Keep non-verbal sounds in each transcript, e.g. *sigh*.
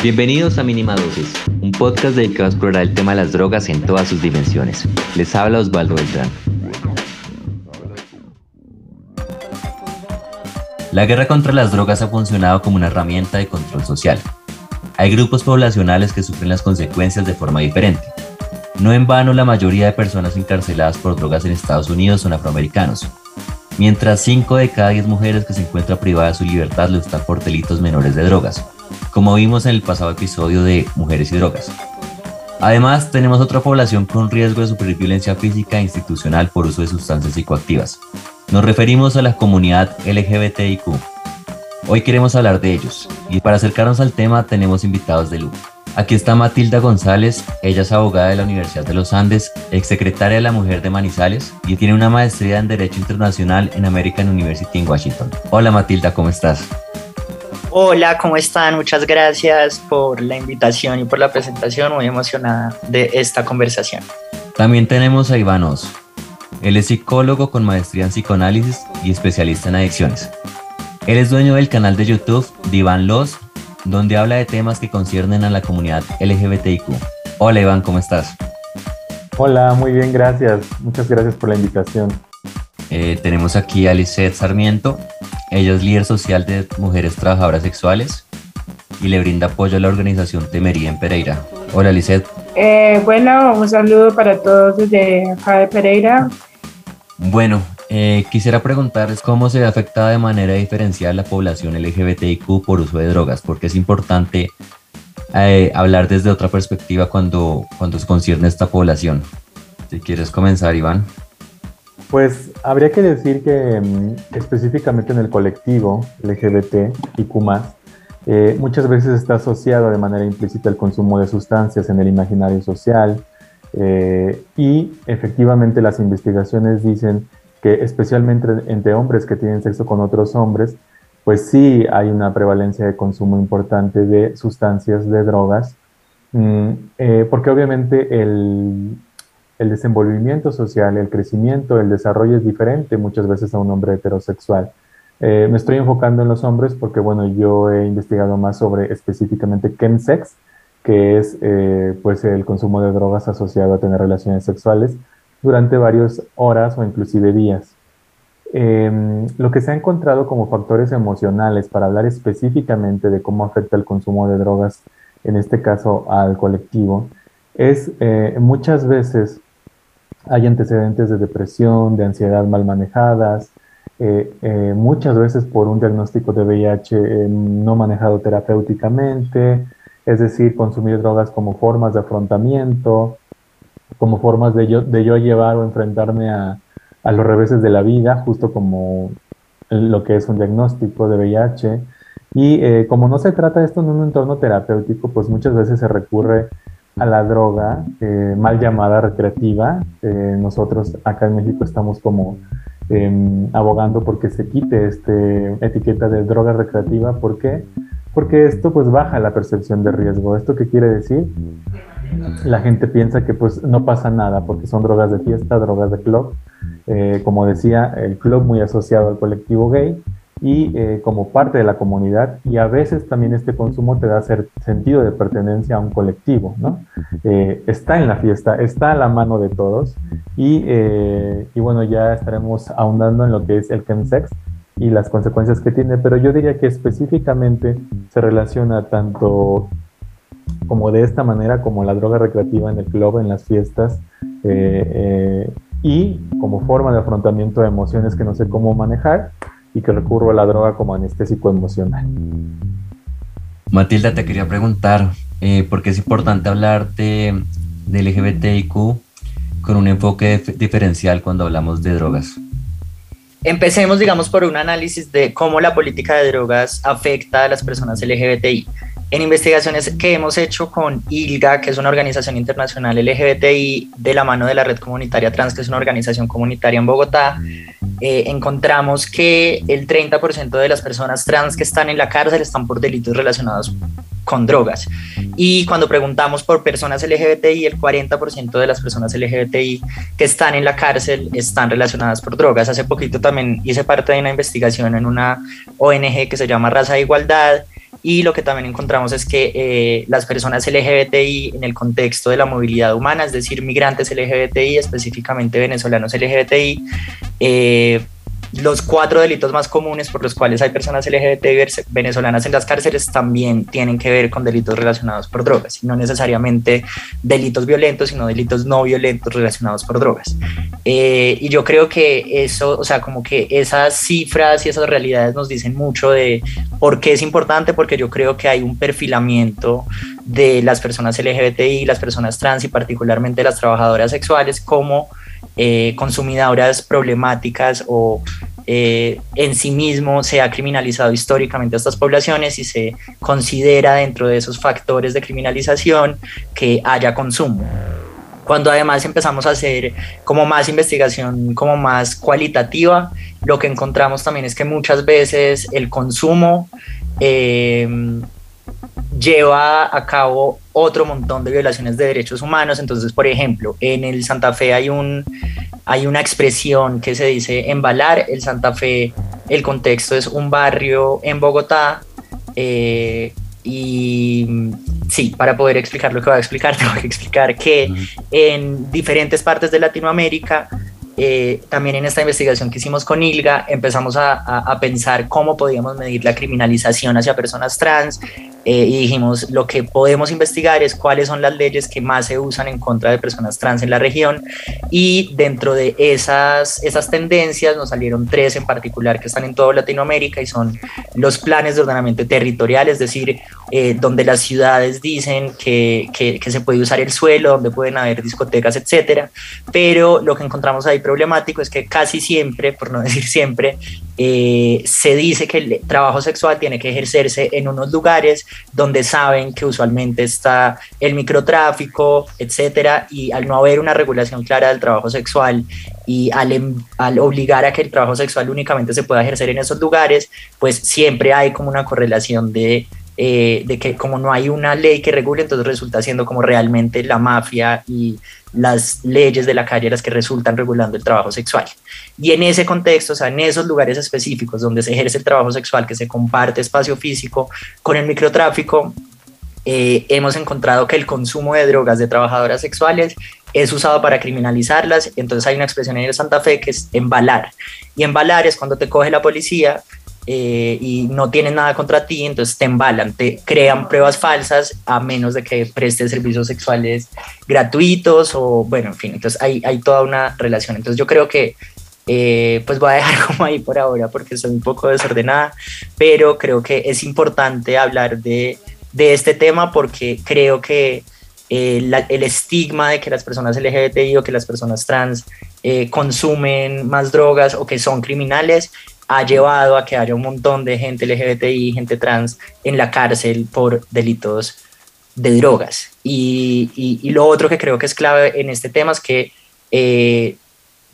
Bienvenidos a Mínima Dosis, un podcast dedicado a explorar el tema de las drogas en todas sus dimensiones. Les habla Osvaldo Beltrán. La guerra contra las drogas ha funcionado como una herramienta de control social. Hay grupos poblacionales que sufren las consecuencias de forma diferente. No en vano la mayoría de personas encarceladas por drogas en Estados Unidos son afroamericanos, mientras 5 de cada 10 mujeres que se encuentran privadas de su libertad lo están por delitos menores de drogas como vimos en el pasado episodio de Mujeres y Drogas. Además, tenemos otra población con riesgo de sufrir violencia física e institucional por uso de sustancias psicoactivas. Nos referimos a la comunidad LGBTIQ. Hoy queremos hablar de ellos y para acercarnos al tema tenemos invitados de lujo. Aquí está Matilda González, ella es abogada de la Universidad de los Andes, exsecretaria de la Mujer de Manizales y tiene una maestría en Derecho Internacional en American University en Washington. Hola Matilda, ¿cómo estás? Hola, ¿cómo están? Muchas gracias por la invitación y por la presentación. Muy emocionada de esta conversación. También tenemos a Iván Oz. Él es psicólogo con maestría en psicoanálisis y especialista en adicciones. Él es dueño del canal de YouTube Iván Los, donde habla de temas que conciernen a la comunidad LGBTIQ. Hola Iván, ¿cómo estás? Hola, muy bien, gracias. Muchas gracias por la invitación. Eh, tenemos aquí a Lisette Sarmiento. Ella es líder social de mujeres trabajadoras sexuales y le brinda apoyo a la organización Temería en Pereira. Hola, Lisette. Eh, bueno, un saludo para todos desde acá de Pereira. Bueno, eh, quisiera preguntarles cómo se ve afectada de manera diferencial la población LGBTIQ por uso de drogas, porque es importante hablar desde otra perspectiva cuando, cuando concierne esta población. Si quieres comenzar, Iván. Pues habría que decir que mm, específicamente en el colectivo LGBT y Q, eh, muchas veces está asociado de manera implícita el consumo de sustancias en el imaginario social eh, y efectivamente las investigaciones dicen que especialmente entre hombres que tienen sexo con otros hombres, pues sí hay una prevalencia de consumo importante de sustancias, de drogas, mm, eh, porque obviamente el, el desenvolvimiento social, el crecimiento, el desarrollo es diferente muchas veces a un hombre heterosexual. Eh, me estoy enfocando en los hombres porque, bueno, yo he investigado más sobre específicamente chemsex, que es eh, pues el consumo de drogas asociado a tener relaciones sexuales durante varias horas o inclusive días. Em, lo que se ha encontrado como factores emocionales para hablar específicamente de cómo afecta el consumo de drogas, en este caso al colectivo, es eh, muchas veces hay antecedentes de depresión, de ansiedad mal manejadas, eh, eh, muchas veces por un diagnóstico de VIH eh, no manejado terapéuticamente, es decir, consumir drogas como formas de afrontamiento, como formas de yo, llevar o enfrentarme a, los reveses de la vida, justo como lo que es un diagnóstico de VIH. Y como no se trata esto en un entorno terapéutico, pues muchas veces se recurre a la droga eh, mal llamada recreativa. Nosotros acá en México estamos como em, abogando porque se quite esta etiqueta de droga recreativa. ¿Por qué? Porque esto pues baja la percepción de riesgo. ¿Esto qué quiere decir? La gente piensa que pues no pasa nada porque son drogas de fiesta, drogas de club. Eh, como decía, el club muy asociado al colectivo gay y eh, como parte de la comunidad y a veces también este consumo te da sentido de pertenencia a un colectivo, ¿no? Eh, está en la fiesta, está a la mano de todos y, eh, y, bueno, ya estaremos ahondando en lo que es el chemsex y las consecuencias que tiene, pero yo diría que específicamente se relaciona tanto como de esta manera como la droga recreativa en el club, en las fiestas, y como forma de afrontamiento de emociones que no sé cómo manejar, y que recurro a la droga como anestésico emocional. Matilda, te quería preguntar, eh, ¿por qué es importante hablar de, de LGBTIQ con un enfoque diferencial cuando hablamos de drogas? Empecemos, digamos, por un análisis de cómo la política de drogas afecta a las personas LGBTI. En investigaciones que hemos hecho con ILGA, que es una organización internacional LGBTI de la mano de la Red Comunitaria Trans, que es una organización comunitaria en Bogotá, eh, encontramos que el 30% de las personas trans que están en la cárcel están por delitos relacionados con drogas. Y cuando preguntamos por personas LGBTI, el 40% de las personas LGBTI que están en la cárcel están relacionadas por drogas. Hace poquito también hice parte de una investigación en una ONG que se llama Raza de Igualdad y lo que también encontramos es que eh, las personas LGBTI en el contexto de la movilidad humana, es decir, migrantes LGBTI, específicamente venezolanos LGBTI, eh, los cuatro delitos más comunes por los cuales hay personas LGBT venezolanas en las cárceles también tienen que ver con delitos relacionados por drogas, y no necesariamente delitos violentos, sino delitos no violentos relacionados por drogas. Eh, y yo creo que eso, o sea, como que esas cifras y esas realidades nos dicen mucho de por qué es importante, porque yo creo que hay un perfilamiento de las personas LGBTI, las personas trans y particularmente las trabajadoras sexuales como eh, consumidoras problemáticas o eh, en sí mismo se ha criminalizado históricamente a estas poblaciones y se considera dentro de esos factores de criminalización que haya consumo. Cuando además empezamos a hacer como más investigación, como más cualitativa, lo que encontramos también es que muchas veces el consumo eh, lleva a cabo otro montón de violaciones de derechos humanos. Entonces, por ejemplo, en el Santa Fe hay, un, hay una expresión que se dice embalar. El Santa Fe, el contexto es un barrio en Bogotá. Eh, y sí, para poder explicar lo que voy a explicar, *laughs* tengo que explicar que en diferentes partes de Latinoamérica eh, también en esta investigación que hicimos con ILGA empezamos a, a, pensar cómo podíamos medir la criminalización hacia personas trans eh, y dijimos lo que podemos investigar es cuáles son las leyes que más se usan en contra de personas trans en la región. Y dentro de esas, esas tendencias nos salieron tres en particular que están en toda Latinoamérica y son los planes de ordenamiento territorial, es decir, eh, donde las ciudades dicen que, que, que se puede usar el suelo, donde pueden haber discotecas, etcétera, pero lo que encontramos ahí problemático es que casi siempre, por no *laughs* decir siempre, eh, se dice que el trabajo sexual tiene que ejercerse en unos lugares donde saben que usualmente está el microtráfico, etcétera, y al no haber una regulación clara del trabajo sexual y al, em, al, obligar a que el trabajo sexual únicamente se pueda ejercer en esos lugares, pues siempre hay como una correlación de eh, de que como no hay una ley que regule, entonces resulta siendo como realmente la mafia y las leyes de la calle las que resultan regulando el trabajo sexual. Y en ese contexto, o sea, en esos lugares específicos donde se ejerce el trabajo sexual, que se comparte espacio físico con el microtráfico, eh, hemos encontrado que el consumo de drogas de trabajadoras sexuales es usado para criminalizarlas. Entonces hay una expresión en el Santa Fe que es embalar. Y embalar es cuando te coge la policía eh, y no tienen nada contra ti, entonces te embalan, te crean pruebas falsas a menos de que prestes servicios sexuales gratuitos o bueno, en fin, entonces hay, hay toda una relación. Entonces yo creo que eh, pues voy a dejar *laughs* como ahí por ahora porque soy un poco desordenada, pero creo que es importante hablar de, de este tema porque creo que eh, el estigma de que las personas LGBTI o que las personas trans consumen más drogas o que son criminales ha llevado a que haya un montón de gente LGBTI, gente trans en la cárcel por delitos de drogas. Y, y, lo otro que creo que es clave en este tema es que eh,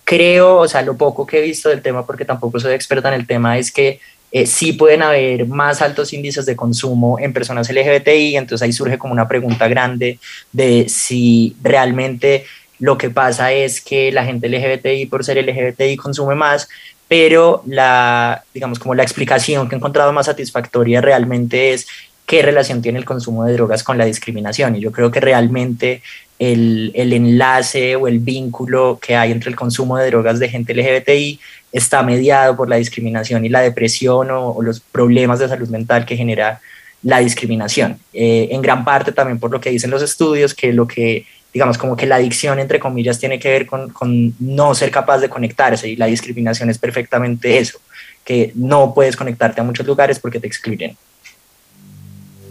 creo, o sea, lo poco que he visto del tema, porque tampoco soy experta en el tema, es que eh, sí pueden haber más altos índices de consumo en personas LGBTI, entonces ahí surge como una pregunta grande de si realmente lo que pasa es que la gente LGBTI por ser LGBTI consume más, pero la, digamos, como la explicación que he encontrado más satisfactoria realmente es qué relación tiene el consumo de drogas con la discriminación. Y yo creo que realmente el, el, enlace o el vínculo que hay entre el consumo de drogas de gente LGBTI está mediado por la discriminación y la depresión o, los problemas de salud mental que genera la discriminación. Eh, en gran parte también por lo que dicen los estudios, que lo que digamos, como que la adicción, entre comillas, tiene que ver con, con, no ser capaz de conectarse y la discriminación es perfectamente eso, que no puedes conectarte a muchos lugares porque te excluyen.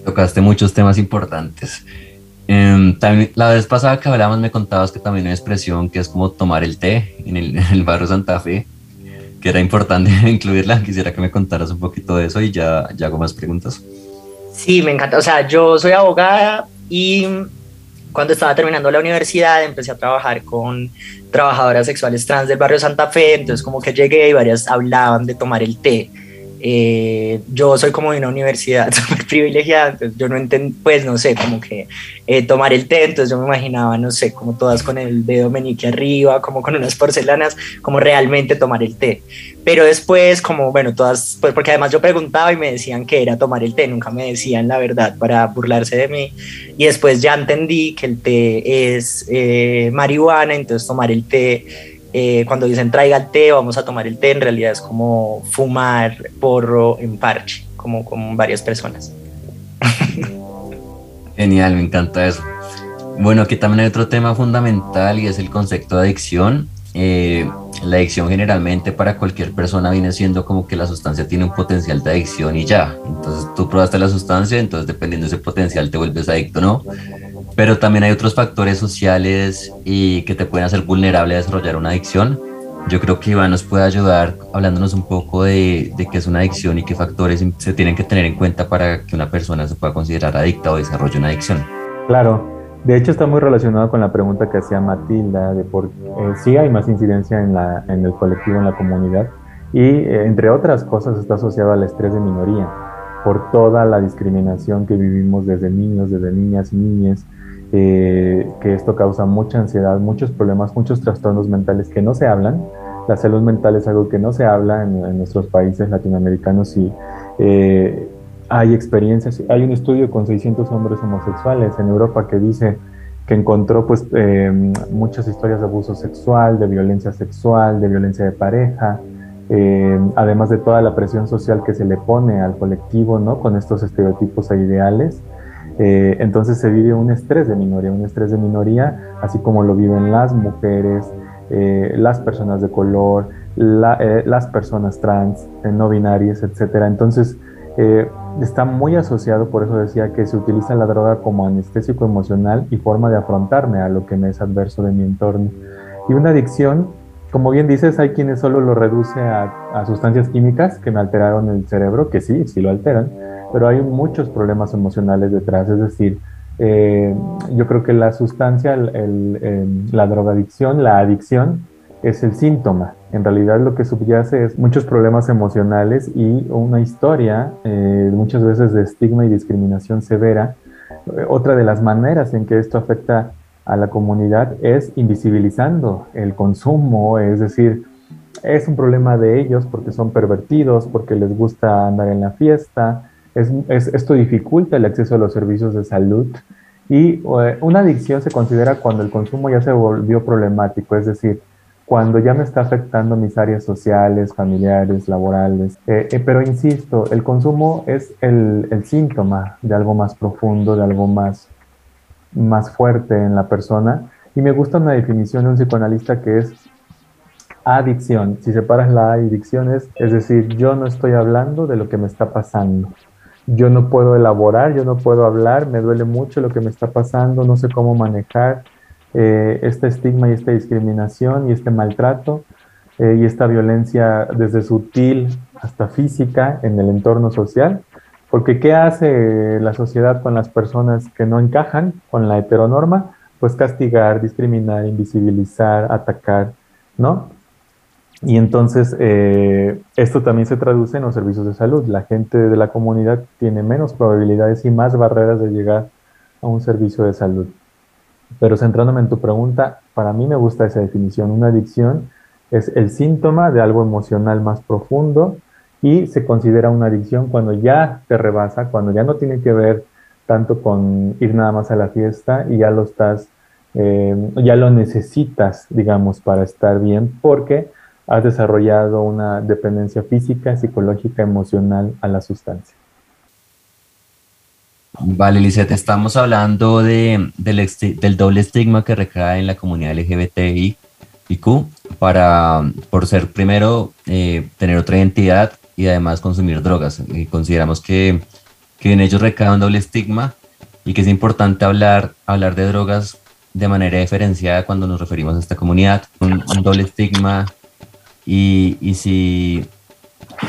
Tocaste muchos temas importantes. Eh, también, la vez pasada que hablamos me contabas que también hay una expresión que es como tomar el té en el, *laughs* en el barrio Santa Fe, que era importante *laughs* incluirla. Quisiera que me contaras un poquito de eso y ya, ya hago más preguntas. Sí, me encanta. O sea, yo soy abogada y cuando estaba terminando la universidad empecé a trabajar con trabajadoras sexuales trans del barrio Santa Fe, entonces como que llegué y varias hablaban de tomar el té. Eh, yo soy como de una universidad *laughs* súper privilegiada, yo no entiendo, pues no sé, como que eh, tomar el té, entonces yo me imaginaba, no sé, como todas con el dedo meñique arriba, como con unas porcelanas, como realmente tomar el té. Pero después, como, bueno, todas, pues porque además yo preguntaba y me decían que era tomar el té, nunca me decían la verdad para burlarse de mí. Y después ya entendí que el té es eh, marihuana, entonces tomar el té eh, cuando dicen traiga el té, vamos a tomar el té, en realidad es como fumar porro en parche, como con varias personas. *laughs* Genial, me encanta eso. Bueno, aquí también hay otro tema fundamental y es el concepto de adicción. Eh, la adicción generalmente para cualquier persona viene siendo como que la sustancia tiene un potencial de adicción y ya. Entonces tú probaste la sustancia, entonces dependiendo de ese potencial te vuelves adicto, ¿no? Pero también hay otros factores sociales y que te pueden hacer vulnerable a desarrollar una adicción. Yo creo que Iván nos puede ayudar hablándonos un poco de, de qué es una adicción y qué factores se tienen que tener en cuenta para que una persona se pueda considerar adicta o desarrolle una adicción. Claro, de hecho está muy relacionado con la pregunta que hacía Matilda de por eh, si hay más incidencia en, la, en el colectivo, en la comunidad y eh, entre otras cosas está asociado al estrés de minoría por toda la discriminación que vivimos desde niños, desde niñas niñas, eh, que esto causa mucha ansiedad, muchos problemas, muchos trastornos mentales que no se hablan. La salud mental es algo que no se habla en, nuestros países latinoamericanos y eh, hay experiencias, hay un estudio con 600 hombres homosexuales en Europa que dice que encontró pues eh, muchas historias de abuso sexual, de violencia sexual, de violencia de pareja, además de toda la presión social que se le pone al colectivo, ¿no? Con estos estereotipos e ideales. Eh, entonces se vive un estrés de minoría, un estrés de minoría, así como lo viven las mujeres, eh, las personas de color, eh, las personas trans, no binarias, etc. Entonces está muy asociado, por eso decía que se utiliza la droga como anestésico emocional y forma de afrontarme a lo que me es adverso de mi entorno. Y una adicción, como bien dices, hay quienes solo lo reduce a, sustancias químicas que me alteraron el cerebro, que sí, sí lo alteran, pero hay muchos problemas emocionales detrás, es decir, eh, yo creo que la sustancia, la drogadicción, la adicción, es el síntoma. En realidad lo que subyace es muchos problemas emocionales y una historia, eh, muchas veces de estigma y discriminación severa. Otra de las maneras en que esto afecta a la comunidad es invisibilizando el consumo, es decir, es un problema de ellos porque son pervertidos, porque les gusta andar en la fiesta, esto dificulta el acceso a los servicios de salud y eh, una adicción se considera cuando el consumo ya se volvió problemático, es decir, cuando ya me está afectando mis áreas sociales, familiares, laborales. Eh, eh, pero insisto, el consumo es el, síntoma de algo más profundo, de algo más, más fuerte en la persona. Y me gusta una definición de un psicoanalista que es adicción. Si separas la adicción es, decir, yo no estoy hablando de lo que me está pasando yo no puedo elaborar, yo no puedo hablar, me duele mucho lo que me está pasando, no sé cómo manejar eh, este estigma y esta discriminación y este maltrato eh, y esta violencia desde sutil hasta física en el entorno social. Porque ¿qué hace la sociedad con las personas que no encajan con la heteronorma? Pues castigar, discriminar, invisibilizar, atacar, ¿no? Y entonces eh, esto también se traduce en los servicios de salud. La gente de la comunidad tiene menos probabilidades y más barreras de llegar a un servicio de salud. Pero centrándome en tu pregunta, para mí me gusta esa definición. Una adicción es el síntoma de algo emocional más profundo y se considera una adicción cuando ya te rebasa, cuando ya no tiene que ver tanto con ir nada más a la fiesta y ya lo estás, eh, ya lo necesitas, digamos, para estar bien, porque has desarrollado una dependencia física, psicológica, emocional a la sustancia. Vale, Lisette, estamos hablando de, del, doble estigma que recae en la comunidad LGBTI y Q para, por ser primero, eh, tener otra identidad y además consumir drogas. Y consideramos que, que en ellos recae un doble estigma y que es importante hablar, hablar de drogas de manera diferenciada cuando nos referimos a esta comunidad. Un, un doble estigma y, y, si,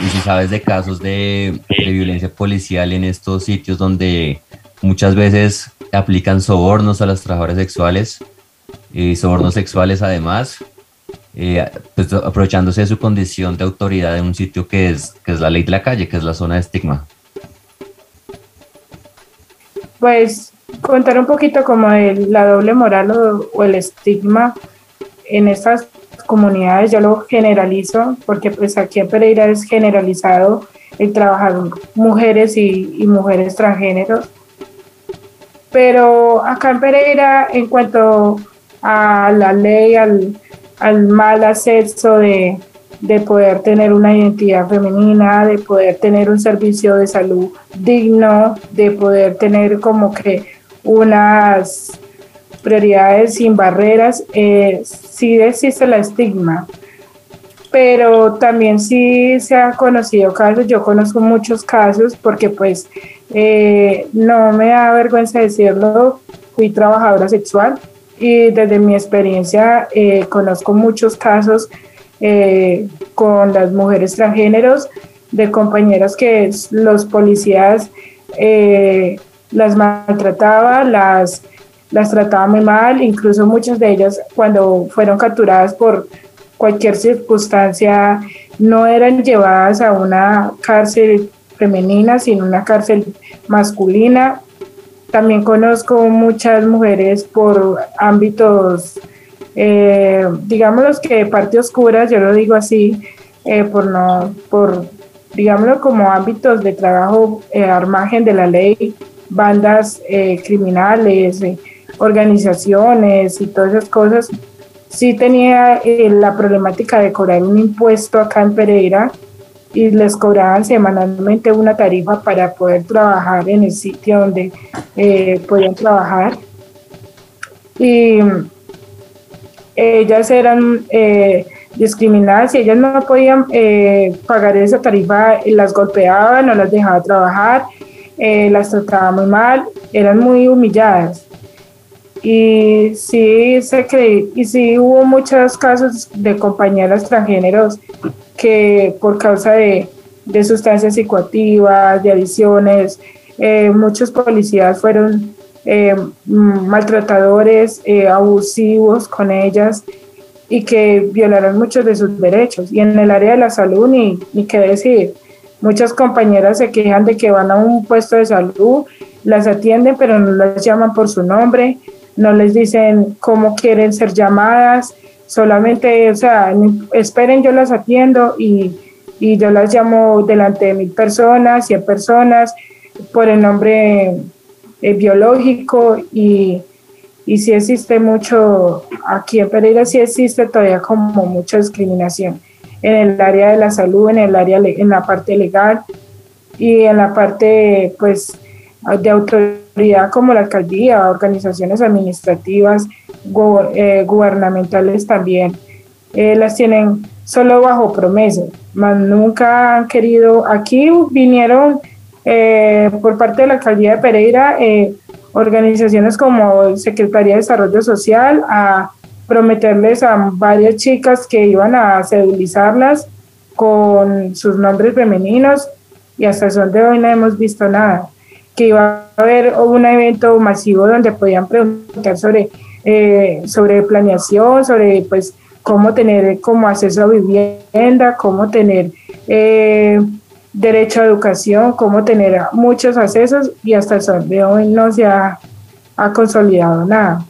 y si sabes de casos de, de, violencia policial en estos sitios donde muchas veces aplican sobornos a las trabajadoras sexuales y sobornos sexuales además, eh, pues, aprovechándose de su condición de autoridad en un sitio que es, que es la ley de la calle, que es la zona de estigma? Pues contar un poquito como de la doble moral o, el estigma en estas comunidades, yo lo generalizo porque pues aquí en Pereira es generalizado el trabajar mujeres y, y mujeres transgéneros. Pero acá en Pereira, en cuanto a la ley, al, al mal acceso de, de poder tener una identidad femenina, de poder tener un servicio de salud digno, de poder tener como que unas prioridades sin barreras, eh, sí existe la estigma, pero también sí se ha conocido casos, yo conozco muchos casos porque pues eh, no me da vergüenza decirlo, fui trabajadora sexual y desde mi experiencia eh, conozco muchos casos eh, con las mujeres transgéneros de compañeras que los policías las maltrataba, las, las trataba muy mal, incluso muchas de ellas cuando fueron capturadas por cualquier circunstancia no eran llevadas a una cárcel femenina, sino una cárcel masculina. También conozco muchas mujeres por ámbitos, eh, digamos los que parte oscuras, yo lo digo así, eh, por no, por digámoslo como ámbitos de trabajo eh, al de la ley, bandas eh, criminales, organizaciones y todas esas cosas, sí tenía eh, la problemática de cobrar un impuesto acá en Pereira y les cobraban semanalmente una tarifa para poder trabajar en el sitio donde eh, podían trabajar. Y ellas eran eh, discriminadas y ellas no podían pagar esa tarifa, las golpeaban, no las dejaba trabajar, las trataba muy mal, eran muy humilladas y sí se y sí hubo muchos casos de compañeras transgéneros que por causa de, de sustancias psicoactivas, de adicciones, eh, muchos policías fueron eh, maltratadores, eh, abusivos con ellas y que violaron muchos de sus derechos. Y en el área de la salud, ni, ni qué decir, muchas compañeras se quejan de que van a un puesto de salud, las atienden, pero no las llaman por su nombre, no les dicen cómo quieren ser llamadas, solamente, o sea, esperen, yo las atiendo y, y yo las llamo delante de mil personas, cien personas, por el nombre eh, biológico y, y sí existe mucho, aquí en Pereira sí existe todavía como mucha discriminación en el área de la salud, en el área, en la parte legal y en la parte, pues, de autoridad como la alcaldía, organizaciones administrativas, eh, gubernamentales también, eh, las tienen solo bajo promesa, más nunca han querido, aquí vinieron eh, por parte de la alcaldía de Pereira organizaciones como Secretaría de Desarrollo Social a prometerles a varias chicas que iban a sedulizarlas con sus nombres femeninos y hasta el de hoy no hemos visto nada. Que iba a haber un evento masivo donde podían preguntar sobre, eh, sobre planeación, sobre pues cómo tener como acceso a vivienda, cómo tener eh, derecho a educación, cómo tener muchos accesos y hasta el sol de hoy no se ha, ha consolidado nada.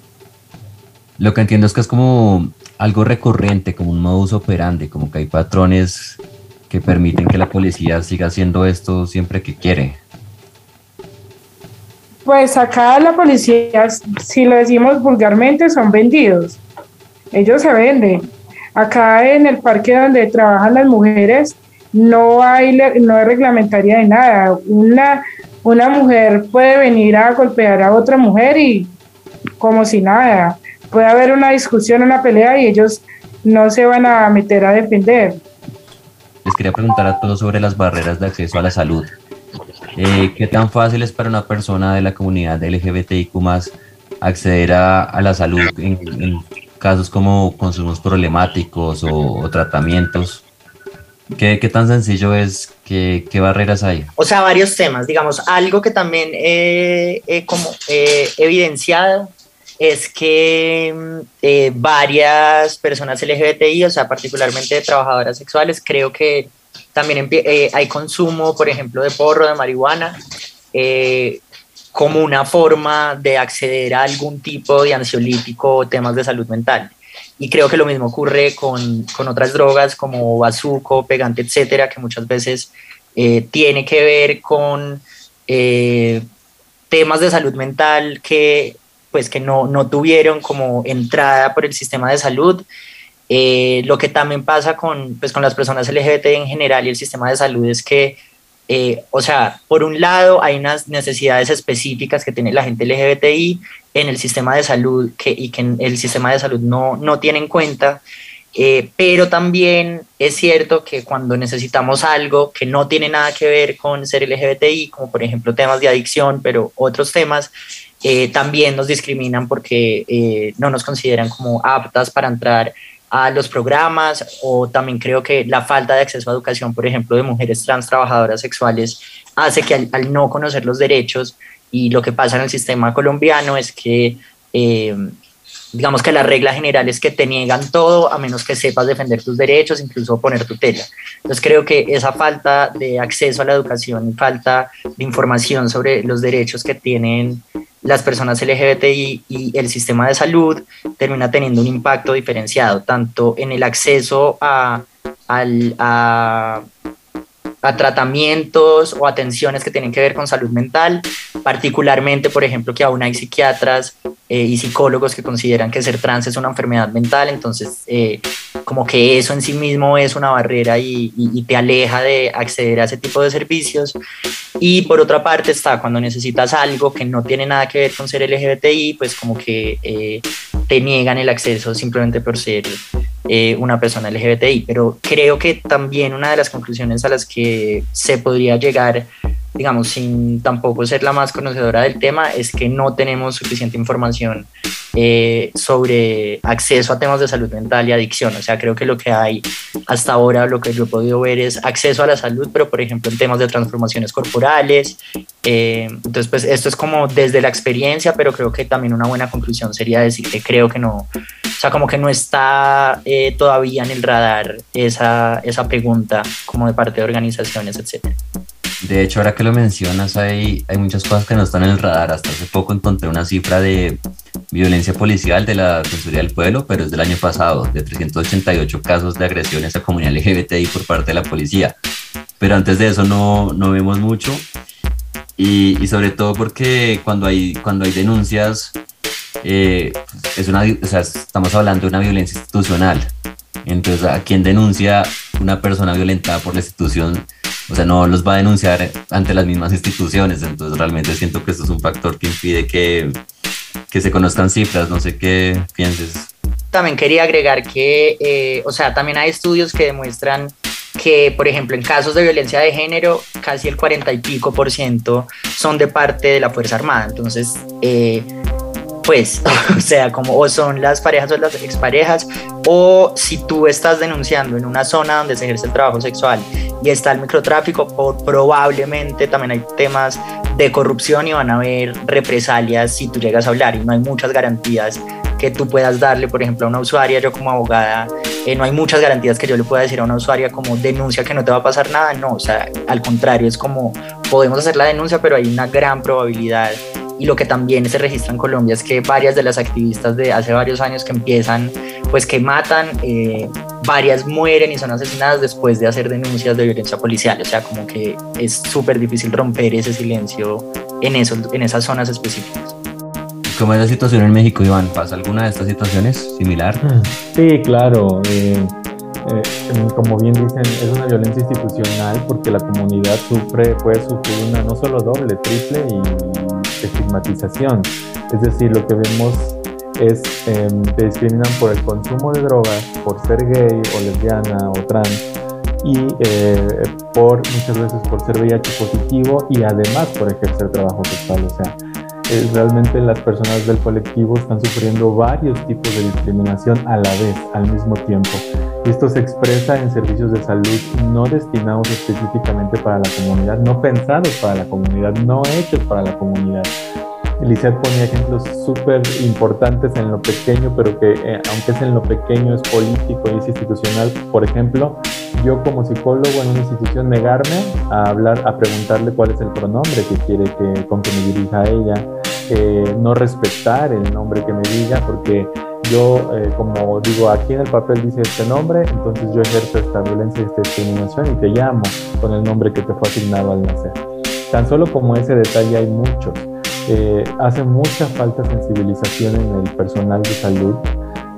Lo que entiendo es que es como algo recurrente, como un modus operandi, como que hay patrones que permiten que la policía siga haciendo esto siempre que quiere. Pues acá la policía, si lo decimos vulgarmente, son vendidos. Ellos se venden. Acá en el parque donde trabajan las mujeres no hay, no hay reglamentaria de nada. Una, una mujer puede venir a golpear a otra mujer y como si nada. Puede haber una discusión, una pelea y ellos no se van a meter a defender. Les quería preguntar a todos sobre las barreras de acceso a la salud. Eh, ¿Qué tan fácil es para una persona de la comunidad LGBTIQ acceder a, la salud en, casos como consumos problemáticos o, tratamientos? ¿Qué, ¿Qué, tan sencillo es? ¿Qué, ¿Qué, barreras hay? O sea, varios temas. Digamos, algo que también he como evidenciado es que mm, eh, varias personas LGBTI, o sea, particularmente trabajadoras sexuales, creo que también eh, hay consumo, por ejemplo, de porro, de marihuana, eh, como una forma de acceder a algún tipo de ansiolítico o temas de salud mental. Y creo que lo mismo ocurre con, con otras drogas como bazuco, pegante, etcétera, que muchas veces tiene que ver con temas de salud mental que pues que no, no tuvieron como entrada por el sistema de salud. Eh, lo que también pasa con, pues, con las personas LGBT en general y el sistema de salud es que, eh, o sea, por un lado hay unas necesidades específicas que tiene la gente LGBTI en el sistema de salud que, y que el sistema de salud no, no tiene en cuenta. Eh, pero también es cierto que cuando necesitamos algo que no tiene nada que ver con ser LGBTI, como por ejemplo temas de adicción, pero otros temas, también nos discriminan porque no nos consideran como aptas para entrar a los programas o también creo que la falta de acceso a educación, por ejemplo, de mujeres trans trabajadoras sexuales, hace que al, no conocer los derechos y lo que pasa en el sistema colombiano es que eh, digamos que la regla general es que te niegan todo a menos que sepas defender tus derechos, incluso poner tutela. Entonces creo que esa falta de acceso a la educación y falta de información sobre los derechos que tienen las personas LGBTI y el sistema de salud termina teniendo un impacto diferenciado, tanto en el acceso a, a, a tratamientos o atenciones que tienen que ver con salud mental, particularmente, por ejemplo, que aún hay psiquiatras eh, y psicólogos que consideran que ser trans es una enfermedad mental, entonces eh, como que eso en sí mismo es una barrera y, te aleja de acceder a ese tipo de servicios. Y por otra parte está cuando necesitas algo que no tiene nada que ver con ser LGBTI, pues como que eh, te niegan el acceso simplemente por ser una persona LGBTI. Pero creo que también una de las conclusiones a las que se podría llegar digamos, sin tampoco ser la más conocedora del tema, es que no tenemos suficiente información eh, sobre acceso a temas de salud mental y adicción. O sea, creo que lo que hay hasta ahora, lo que yo he podido ver es acceso a la salud, pero por ejemplo en temas de transformaciones corporales. Eh, entonces, pues esto es como desde la experiencia, pero creo que también una buena conclusión sería decir que creo que no, o sea, como que no está eh, todavía en el radar esa, esa pregunta como de parte de organizaciones, etcétera. De hecho, ahora que lo mencionas, hay, hay muchas cosas que no están en el radar. Hasta hace poco encontré una cifra de violencia policial de la Defensoría del Pueblo, pero es del año pasado, de 388 casos de agresiones a comunidad LGBTI por parte de la policía. Pero antes de eso no, no vemos mucho. Y, y, sobre todo porque cuando hay, cuando hay denuncias, eh, es una, o sea, estamos hablando de una violencia institucional. Entonces, a quien denuncia una persona violentada por la institución o sea, no los va a denunciar ante las mismas instituciones, entonces realmente siento que esto es un factor que impide que, que se conozcan cifras, no sé qué pienses. También quería agregar que, eh, o sea, también hay estudios que demuestran que, por ejemplo, en casos de violencia de género, casi el 40 y pico por ciento son de parte de la Fuerza Armada. Entonces, eh, pues, *laughs* o sea, como o son las parejas o las exparejas, o si tú estás denunciando en una zona donde se ejerce el trabajo sexual y está el microtráfico, probablemente también hay temas de corrupción y van a haber represalias si tú llegas a hablar y no hay muchas garantías que tú puedas darle, por ejemplo, a una usuaria, yo como abogada, eh, no hay muchas garantías que yo le pueda decir a una usuaria como denuncia que no te va a pasar nada, no, o sea, al contrario, es como podemos hacer la denuncia, pero hay una gran probabilidad y lo que también se registra en Colombia es que varias de las activistas de hace varios años que empiezan, pues que matan, eh, varias mueren y son asesinadas después de hacer denuncias de violencia policial. O sea, como que es súper difícil romper ese silencio en, eso, en esas zonas específicas. ¿Cómo es la situación en México, Iván? ¿Pasa alguna de estas situaciones similar? Sí, claro. Eh, eh, como bien dicen, es una violencia institucional porque la comunidad sufre, puede sufrir una no solo doble, triple y estigmatización. Es decir, lo que vemos es em, te discriminan por el consumo de drogas, por ser gay o lesbiana o trans y eh, por muchas veces por ser VIH positivo y además por ejercer trabajo sexual. O sea, realmente las personas del colectivo están sufriendo varios tipos de discriminación a la vez, al mismo tiempo. Esto se expresa en servicios de salud no destinados específicamente para la comunidad, no pensados para la comunidad, no hechos para la comunidad. Lisette ponía ejemplos súper importantes en lo pequeño, pero que eh, aunque es en lo pequeño, es político y es institucional. Por ejemplo, yo como psicólogo en una institución negarme a hablar, a preguntarle cuál es el pronombre que quiere que, con que me dirija a ella, eh, no respetar el nombre que me diga, porque yo, eh, como digo, aquí en el papel dice este nombre, entonces yo ejerzo esta violencia y esta discriminación y te llamo con el nombre que te fue asignado al nacer. Tan solo como ese detalle hay muchos. Eh, hace mucha falta sensibilización en el personal de salud,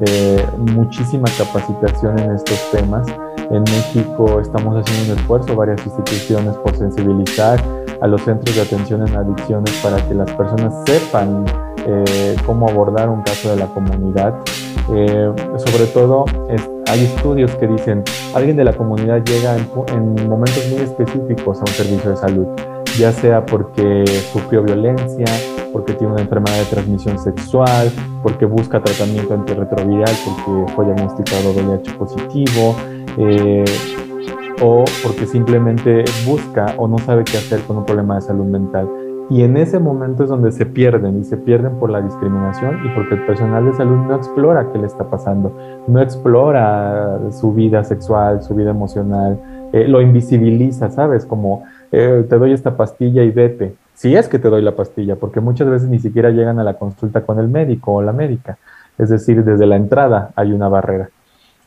eh, muchísima capacitación en estos temas. En México estamos haciendo un esfuerzo, varias instituciones, por sensibilizar a los centros de atención en adicciones para que las personas sepan eh, cómo abordar un caso de la comunidad. Eh, sobre todo, hay estudios que dicen, alguien de la comunidad llega en, momentos muy específicos a un servicio de salud, ya sea porque sufrió violencia, porque tiene una enfermedad de transmisión sexual, porque busca tratamiento antirretroviral, porque fue diagnosticado VIH positivo, eh, o porque simplemente busca o no sabe qué hacer con un problema de salud mental. Y en ese momento es donde se pierden y se pierden por la discriminación y porque el personal de salud no explora qué le está pasando, no explora su vida sexual, su vida emocional, eh, lo invisibiliza, ¿sabes? Como eh, te doy esta pastilla y vete. Si es que te doy la pastilla, porque muchas veces ni siquiera llegan a la consulta con el médico o la médica. Es decir, desde la entrada hay una barrera.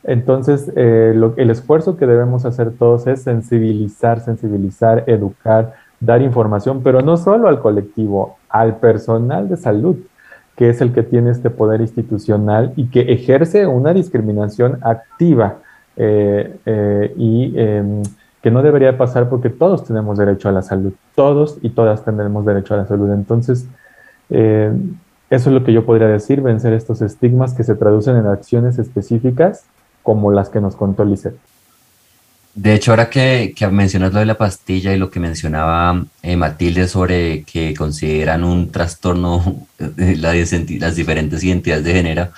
Entonces, eh, el esfuerzo que debemos hacer todos es sensibilizar, sensibilizar, educar, dar información, pero no solo al colectivo, al personal de salud, que es el que tiene este poder institucional y que ejerce una discriminación activa eh, eh, y em, que no debería pasar porque todos tenemos derecho a la salud, todos y todas tenemos derecho a la salud. Entonces, eso es lo que yo podría decir, vencer estos estigmas que se traducen en acciones específicas como las que nos contó Lisette. De hecho, ahora que, mencionas lo de la pastilla y lo que mencionaba eh, Matilde sobre que consideran un trastorno de las diferentes identidades de género,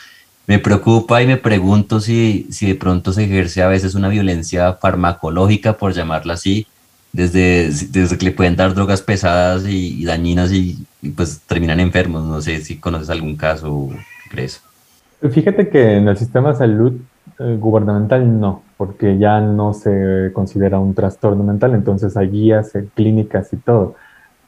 me preocupa y me pregunto si, si de pronto se ejerce a veces una violencia farmacológica, por llamarla así, desde, desde que le pueden dar drogas pesadas y, dañinas y, pues terminan enfermos. No sé si conoces algún caso, ¿qué crees? Fíjate que en el sistema de salud eh, gubernamental no, porque ya no se considera un trastorno mental, entonces hay guías, hay clínicas y todo.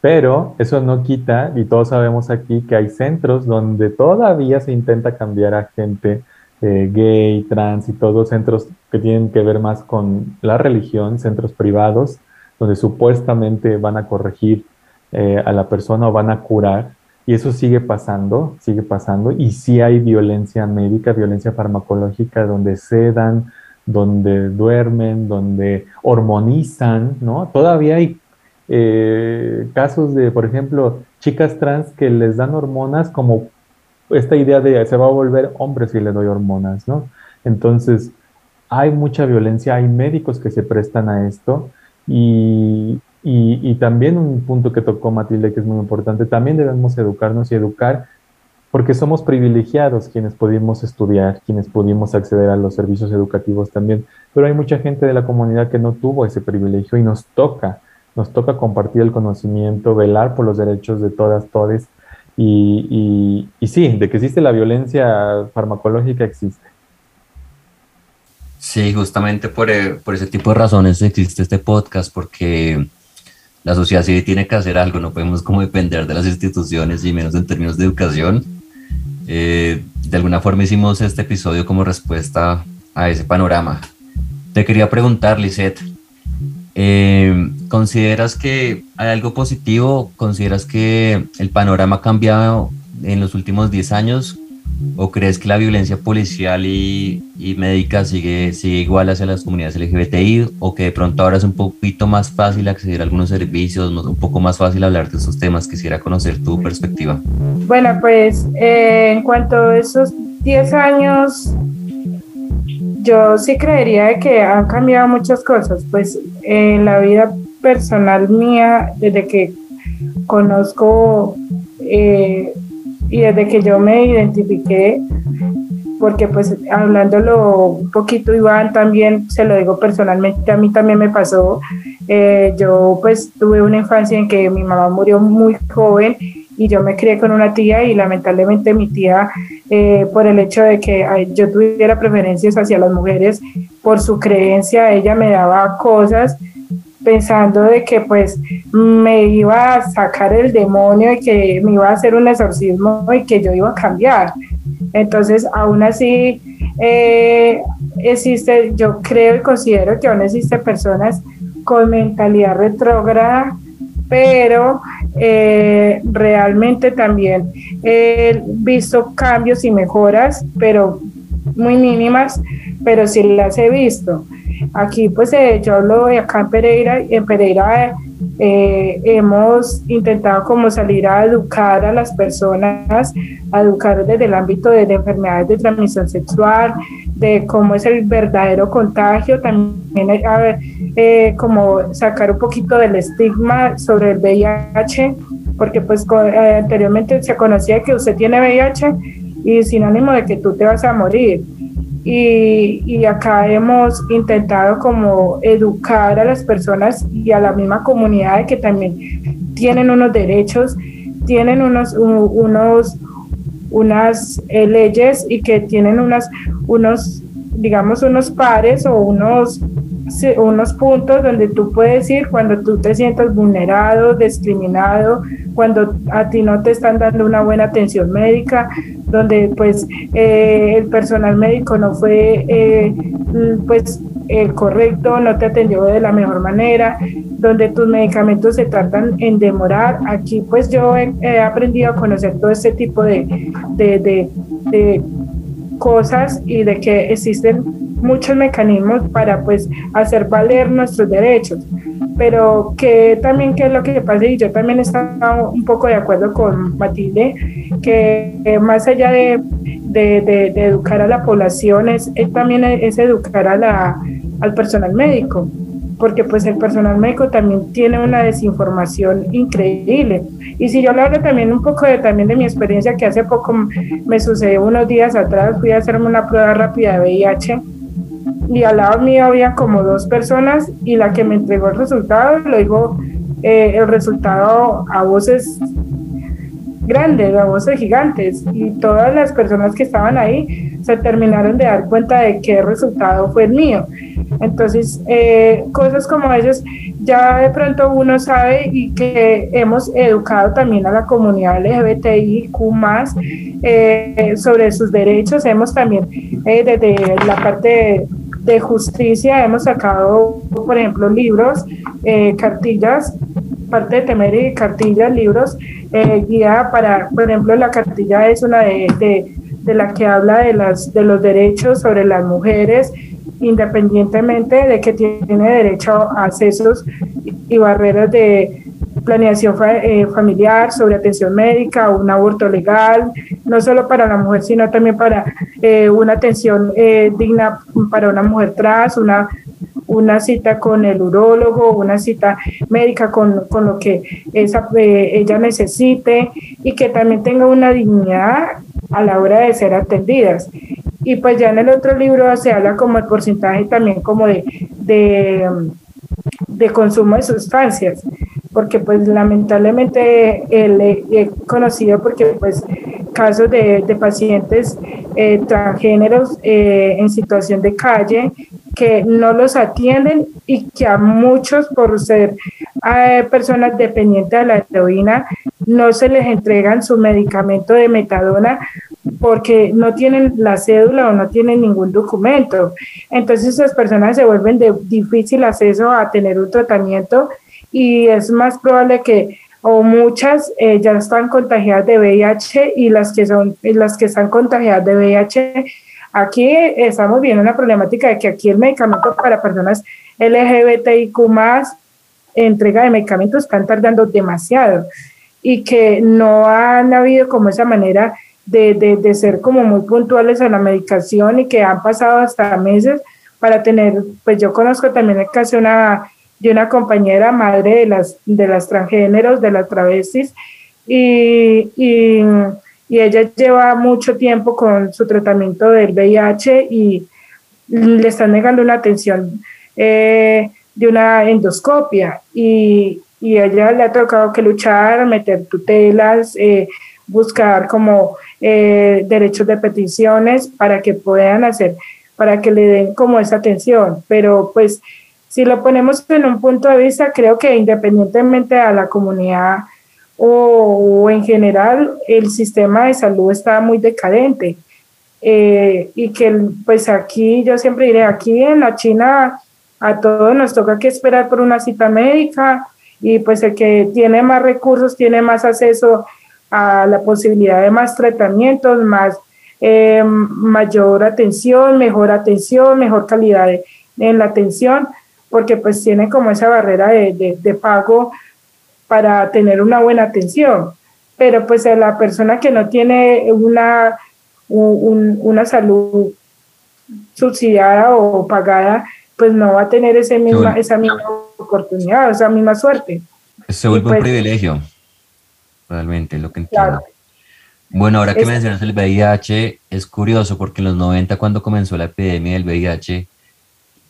Pero eso no quita, y todos sabemos aquí que hay centros donde todavía se intenta cambiar a gente eh, gay, trans y todos centros que tienen que ver más con la religión, centros privados, donde supuestamente van a corregir eh, a la persona o van a curar y eso sigue pasando, sigue pasando. Y sí hay violencia médica, violencia farmacológica, donde sedan, donde duermen, donde hormonizan, ¿no? Todavía hay eh, casos de, por ejemplo, chicas trans que les dan hormonas como esta idea de se va a volver hombre si le doy hormonas, ¿no? Entonces, hay mucha violencia, hay médicos que se prestan a esto y, y, también un punto que tocó Matilde que es muy importante, también debemos educarnos y educar porque somos privilegiados quienes pudimos estudiar, quienes pudimos acceder a los servicios educativos también, pero hay mucha gente de la comunidad que no tuvo ese privilegio y nos toca, nos toca compartir el conocimiento, velar por los derechos de todas, todes, y, sí, de que existe la violencia farmacológica existe. Sí, justamente por, eh, por ese tipo de razones existe este podcast, porque la sociedad sí tiene que hacer algo, no podemos como depender de las instituciones y menos en términos de educación. Eh, de alguna forma hicimos este episodio como respuesta a ese panorama. Te quería preguntar, Lisette, eh, ¿consideras que hay algo positivo? ¿Consideras que el panorama ha cambiado en los últimos 10 años? ¿O crees que la violencia policial y, médica sigue, sigue igual hacia las comunidades LGBTI? ¿O que de pronto ahora es un poquito más fácil acceder a algunos servicios, un poco más fácil hablar de esos temas? Quisiera conocer tu perspectiva. Bueno, pues eh, en cuanto a esos 10 años, yo sí creería que han cambiado muchas cosas. Pues en la vida personal mía, desde que conozco... Eh, y desde que yo me identifiqué, porque pues hablándolo un poquito Iván también, se lo digo personalmente, a mí también me pasó Eh, yo pues tuve una infancia en que mi mamá murió muy joven y yo me crié con una tía y lamentablemente mi tía, eh, por el hecho de que yo tuviera preferencias hacia las mujeres, por su creencia, ella me daba cosas pensando de que pues me iba a sacar el demonio y que me iba a hacer un exorcismo y que yo iba a cambiar. Entonces, aún así, eh, existe, yo creo y considero que aún existen personas con mentalidad retrógrada pero eh, realmente también he visto cambios y mejoras, pero muy mínimas, pero sí las he visto. Aquí pues eh, yo hablo de acá en Pereira, en Pereira eh, hemos intentado como salir a educar a las personas, a educar desde el ámbito de, enfermedades de transmisión sexual, de cómo es el verdadero contagio, también a ver, eh, como sacar un poquito del estigma sobre el VIH, porque pues anteriormente se conocía que usted tiene VIH y sin ánimo de que tú te vas a morir y, acá hemos intentado como educar a las personas y a la misma comunidad de que también tienen unos derechos, tienen unos, unos unas eh, leyes y que tienen unas, unos, digamos, unos pares o unos, unos puntos donde tú puedes ir cuando tú te sientas vulnerado, discriminado, cuando a ti no te están dando una buena atención médica, donde pues eh, el personal médico no fue eh, pues el correcto, no te atendió de la mejor manera, donde tus medicamentos se tratan en demorar. Aquí pues yo he, aprendido a conocer todo este tipo de, de, de cosas y de que existen muchos mecanismos para pues hacer valer nuestros derechos pero que también qué es lo que pasa y yo también estaba un poco de acuerdo con Matilde que más allá de, de, de, educar a la población es, también es educar a la, al personal médico porque pues el personal médico también tiene una desinformación increíble. Y si yo le hablo también un poco de, también de mi experiencia, que hace poco me sucedió unos días atrás, fui a hacerme una prueba rápida de VIH y al lado mío había como dos personas y la que me entregó el resultado lo dijo eh, el resultado a voces grandes, a voces gigantes y todas las personas que estaban ahí se terminaron de dar cuenta de qué resultado fue el mío. Entonces, eh, cosas como esas ya de pronto uno sabe y que hemos educado también a la comunidad LGBTIQ más eh, sobre sus derechos. Hemos también desde la parte de justicia hemos sacado, por ejemplo, libros, eh, cartillas, parte de temer y cartillas, libros, eh, guía para, por ejemplo, la cartilla es una de, de, de, la que habla de, las, de los derechos sobre las mujeres, independientemente de que tiene derecho a accesos y barreras de planeación eh, familiar, sobre atención médica, un aborto legal, no solo para la mujer, sino también para eh, una atención eh, digna para una mujer trans, una, una cita con el urólogo, una cita médica con, con lo que esa, ella necesite y que también tenga una dignidad a la hora de ser atendidas. Y pues ya en el otro libro se habla como el porcentaje también como de, de, de consumo de sustancias porque pues lamentablemente he conocido porque pues casos de, pacientes eh, transgéneros eh, en situación de calle que no los atienden y que a muchos por ser eh, personas dependientes de la heroína no se les entregan su medicamento de metadona porque no tienen la cédula o no tienen ningún documento. Entonces esas personas se vuelven de difícil acceso a tener un tratamiento y es más probable que o muchas eh, ya están contagiadas de VIH y las que son las que están contagiadas de VIH aquí estamos viendo una problemática de que aquí el medicamento para personas LGBTIQ más entrega de medicamentos están tardando demasiado y que no han habido como esa manera de, de, de ser como muy puntuales a la medicación y que han pasado hasta meses para tener, pues yo conozco también el caso una de una compañera madre de las, de las transgéneros, de las travestis, y, y, ella lleva mucho tiempo con su tratamiento del VIH y le están negando una atención eh, de una endoscopia y, y a ella le ha tocado que luchar, meter tutelas, eh, buscar como eh, derechos de peticiones para que puedan hacer, para que le den como esa atención. Pero pues si lo ponemos en un punto de vista, creo que independientemente a la comunidad o, en general, el sistema de salud está muy decadente. Eh, y que pues aquí, yo siempre diré, aquí en la China a todos nos toca que esperar por una cita médica y pues el que tiene más recursos tiene más acceso a la posibilidad de más tratamientos, más eh, mayor atención, mejor atención, mejor calidad en la atención, porque pues tiene como esa barrera de, de, pago para tener una buena atención. Pero pues a la persona que no tiene una, una salud subsidiada o pagada, pues no va a tener ese misma, esa misma oportunidad, esa misma suerte. Se vuelve un pues privilegio realmente, lo que entiendo. Bueno, ahora que mencionas el VIH, es curioso porque en los 90, cuando comenzó la epidemia del VIH,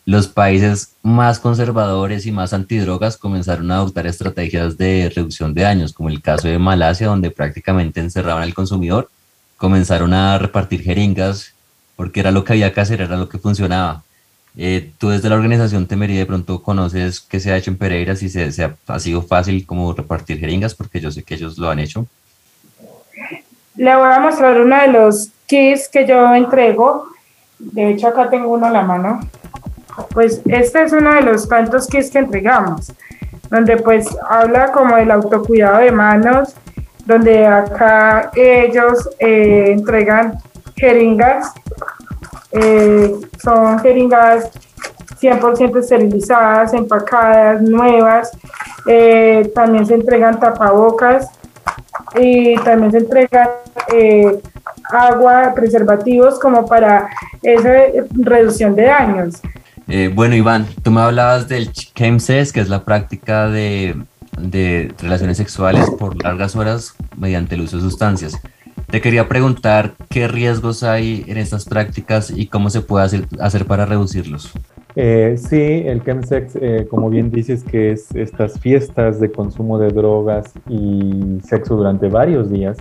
los países más conservadores y más antidrogas comenzaron a adoptar estrategias de reducción de daños, como el caso de Malasia, donde prácticamente encerraban al consumidor, comenzaron a repartir jeringas porque era lo que había que hacer, era lo que funcionaba. Eh, tú desde la organización Temerí de pronto conoces qué se ha hecho en Pereira, si se, ha, sido fácil como repartir jeringas, porque yo sé que ellos lo han hecho. Le voy a mostrar uno de los kits que yo entrego. De hecho, acá tengo uno a la mano. Pues este es uno de los tantos kits que entregamos, donde pues habla como del autocuidado de manos, donde acá ellos eh, entregan jeringas eh, son jeringas 100% esterilizadas, empacadas, nuevas. Eh, también se entregan tapabocas y también se entregan agua, preservativos como para esa reducción de daños. Bueno, Iván, tú me hablabas del chemsex, que es la práctica de, de relaciones sexuales por largas horas mediante el uso de sustancias. Te quería preguntar qué riesgos hay en estas prácticas y cómo se puede hacer, hacer para reducirlos. Eh, sí, el chemsex, eh, como bien dices, que es estas fiestas de consumo de drogas y sexo durante varios días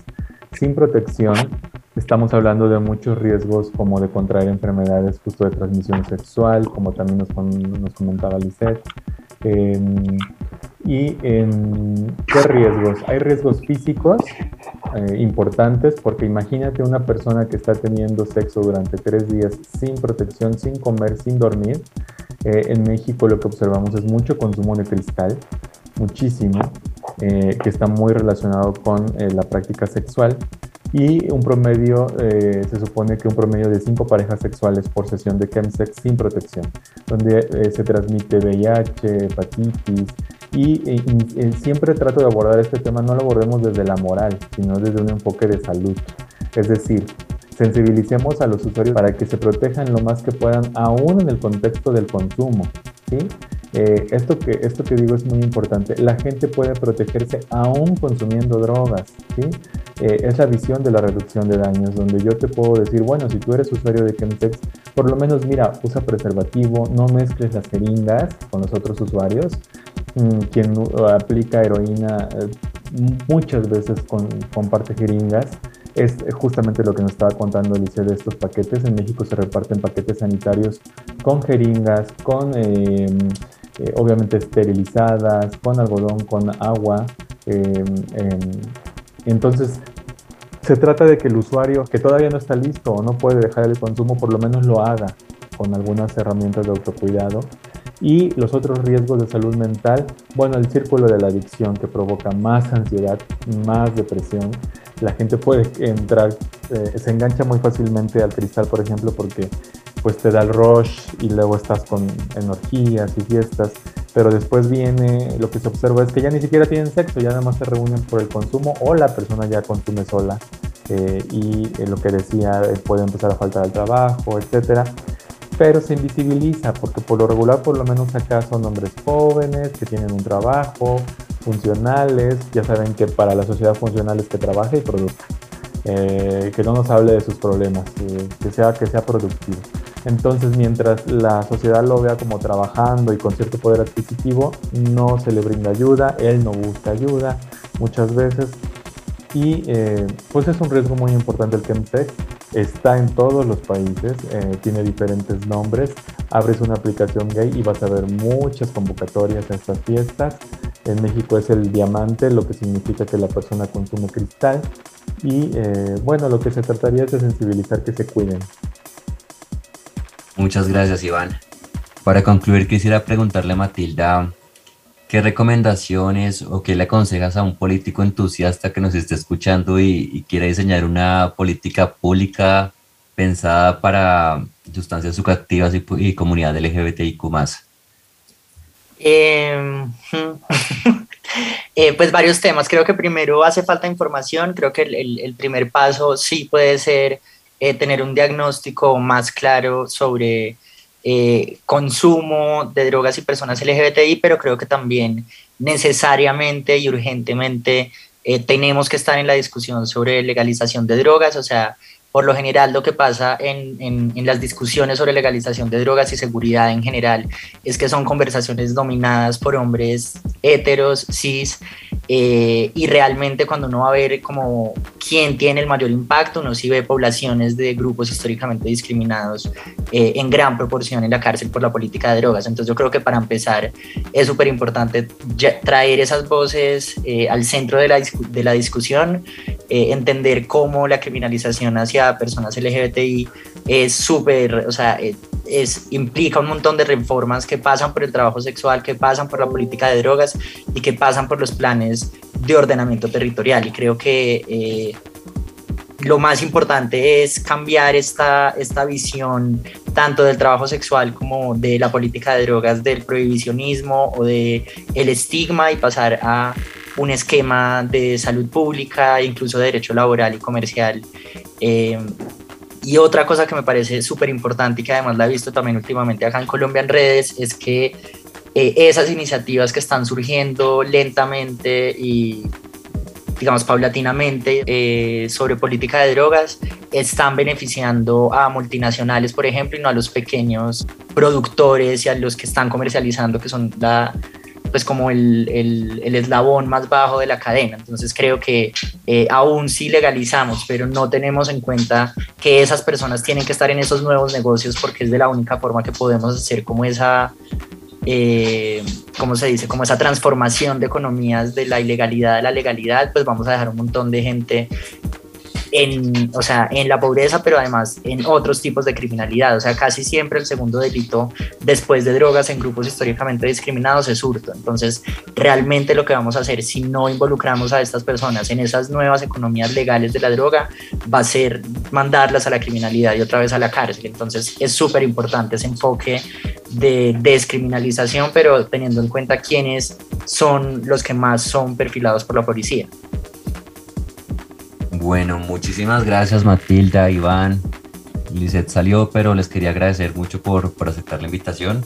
sin protección. Estamos hablando de muchos riesgos como de contraer enfermedades justo de transmisión sexual, como también nos, nos comentaba Lisette. Em, ¿Y en qué riesgos? Hay riesgos físicos eh, importantes porque imagínate una persona que está teniendo sexo durante tres días sin protección, sin comer, sin dormir. Eh, en México lo que observamos es mucho consumo de cristal, muchísimo, eh, que está muy relacionado con la práctica sexual y un promedio, eh, se supone que un promedio de cinco parejas sexuales por sesión de chemsex sin protección, donde eh, se transmite VIH, hepatitis, y, siempre trato de abordar este tema, no lo abordemos desde la moral, sino desde un enfoque de salud. Es decir, sensibilicemos a los usuarios para que se protejan lo más que puedan, aún en el contexto del consumo. ¿sí? Eh, esto, que, esto que digo es muy importante. La gente puede protegerse aún consumiendo drogas. ¿sí? Eh, es la visión de la reducción de daños, donde yo te puedo decir, bueno, si tú eres usuario de Chemsex, por lo menos mira, usa preservativo, no mezcles las jeringas con los otros usuarios. Mm, quien aplica heroína eh, muchas veces con, comparte jeringas es justamente lo que nos estaba contando Alicia de estos paquetes. En México se reparten paquetes sanitarios con jeringas, con eh, obviamente esterilizadas, con algodón, con agua. Em, em, entonces, se trata de que el usuario que todavía no está listo o no puede dejar el consumo, por lo menos lo haga con algunas herramientas de autocuidado. Y los otros riesgos de salud mental, bueno, el círculo de la adicción que provoca más ansiedad, más depresión. La gente puede entrar, eh, se engancha muy fácilmente al cristal, por ejemplo, porque pues te da el rush y luego estás con energías y fiestas, pero después viene, lo que se observa es que ya ni siquiera tienen sexo, ya nada más se reúnen por el consumo o la persona ya consume sola eh, y eh, lo que decía eh, puede empezar a faltar al trabajo, etcétera. Pero se invisibiliza porque por lo regular, por lo menos acá son hombres jóvenes que tienen un trabajo, funcionales, ya saben que para la sociedad funcional es que trabaja y produzca. que no nos hable de sus problemas, que, sea, que sea productivo. Entonces, mientras la sociedad lo vea como trabajando y con cierto poder adquisitivo, no se le brinda ayuda, él no busca ayuda muchas veces. Y eh, pues es un riesgo muy importante el Chemsex. Está en todos los países, eh, tiene diferentes nombres. Abres una aplicación gay y vas a ver muchas convocatorias a estas fiestas. En México es el diamante, lo que significa que la persona consume cristal. Y eh, bueno, lo que se trataría es de sensibilizar que se cuiden. Muchas gracias, Iván. Para concluir, quisiera preguntarle a Matilda, ¿qué recomendaciones o qué le aconsejas a un político entusiasta que nos esté escuchando y, quiere diseñar una política pública pensada para sustancias psicoactivas y, y comunidad LGBTIQ+. Eh, *laughs* eh, pues varios temas. Creo que primero hace falta información. Creo que el primer paso sí puede ser eh, tener un diagnóstico más claro sobre eh, consumo de drogas y personas LGBTI, pero creo que también necesariamente y urgentemente eh, tenemos que estar en la discusión sobre legalización de drogas, o sea, por lo general lo que pasa en, en, las discusiones sobre legalización de drogas y seguridad en general es que son conversaciones dominadas por hombres heteros, cis, eh, y realmente cuando uno va a ver como quién tiene el mayor impacto, uno sí ve poblaciones de grupos históricamente discriminados eh, en gran proporción en la cárcel por la política de drogas. Entonces yo creo que para empezar es súper importante traer esas voces eh, al centro de la, de la discusión, entender cómo la criminalización hacia personas LGBTI es súper, o sea, es, implica un montón de reformas que pasan por el trabajo sexual, que pasan por la política de drogas y que pasan por los planes de ordenamiento territorial. Y creo que eh, lo más importante es cambiar esta, esta visión tanto del trabajo sexual como de la política de drogas, del prohibicionismo o de el estigma y pasar a un esquema de salud pública, incluso de derecho laboral y comercial. Eh, y otra cosa que me parece súper importante y que además la he visto también últimamente acá en Colombia en redes es que eh, esas iniciativas que están surgiendo lentamente y digamos paulatinamente eh, sobre política de drogas están beneficiando a multinacionales, por ejemplo, y no a los pequeños productores y a los que están comercializando, que son la, pues como el, el, eslabón más bajo de la cadena. Entonces creo que eh, aún sí legalizamos, pero no tenemos en cuenta que esas personas tienen que estar en esos nuevos negocios porque es de la única forma que podemos hacer como esa, eh, ¿cómo se dice? Como esa transformación de economías de la ilegalidad a la legalidad, pues vamos a dejar un montón de gente en, o sea, en la pobreza, pero además en otros tipos de criminalidad. O sea, casi siempre el segundo delito después de drogas en grupos históricamente discriminados es hurto. Entonces, realmente lo que vamos a hacer si no involucramos a estas personas en esas nuevas economías legales de la droga va a ser mandarlas a la criminalidad y otra vez a la cárcel. Entonces, es súper importante ese enfoque de descriminalización, pero teniendo en cuenta quiénes son los que más son perfilados por la policía. Bueno, muchísimas gracias Matilda, Iván. Lizeth salió, pero les quería agradecer mucho por, por aceptar la invitación.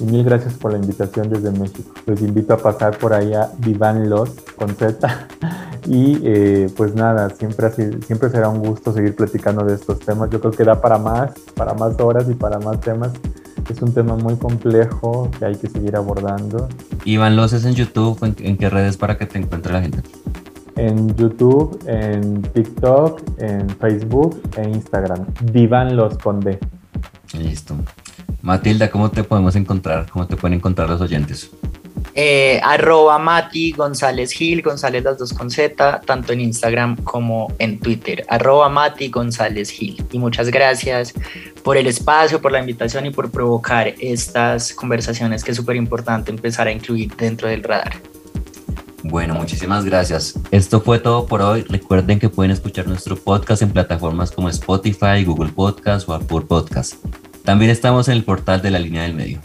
Y mil gracias por la invitación desde México. Les invito a pasar por ahí a Vivan Los con Z. *laughs* Y eh, pues nada, siempre, siempre será un gusto seguir platicando de estos temas. Yo creo que da para más, para más horas y para más temas. Es un tema muy complejo que hay que seguir abordando. Iván Los es en YouTube, ¿en, en qué redes para que te encuentre la gente? En YouTube, en TikTok, en Facebook e Instagram. Divan los Conde. Listo. Matilda, ¿cómo te podemos encontrar? ¿Cómo te pueden encontrar los oyentes? Eh, arroba Mati González Gil, González las dos con Z, tanto en Instagram como en Twitter, arroba Mati González Gil. Y muchas gracias por el espacio, por la invitación y por provocar estas conversaciones que es súper importante empezar a incluir dentro del radar. Bueno, muchísimas gracias. Esto fue todo por hoy. Recuerden que pueden escuchar nuestro podcast en plataformas como Spotify, Google Podcast o Apple Podcast. También estamos en el portal de la línea del medio.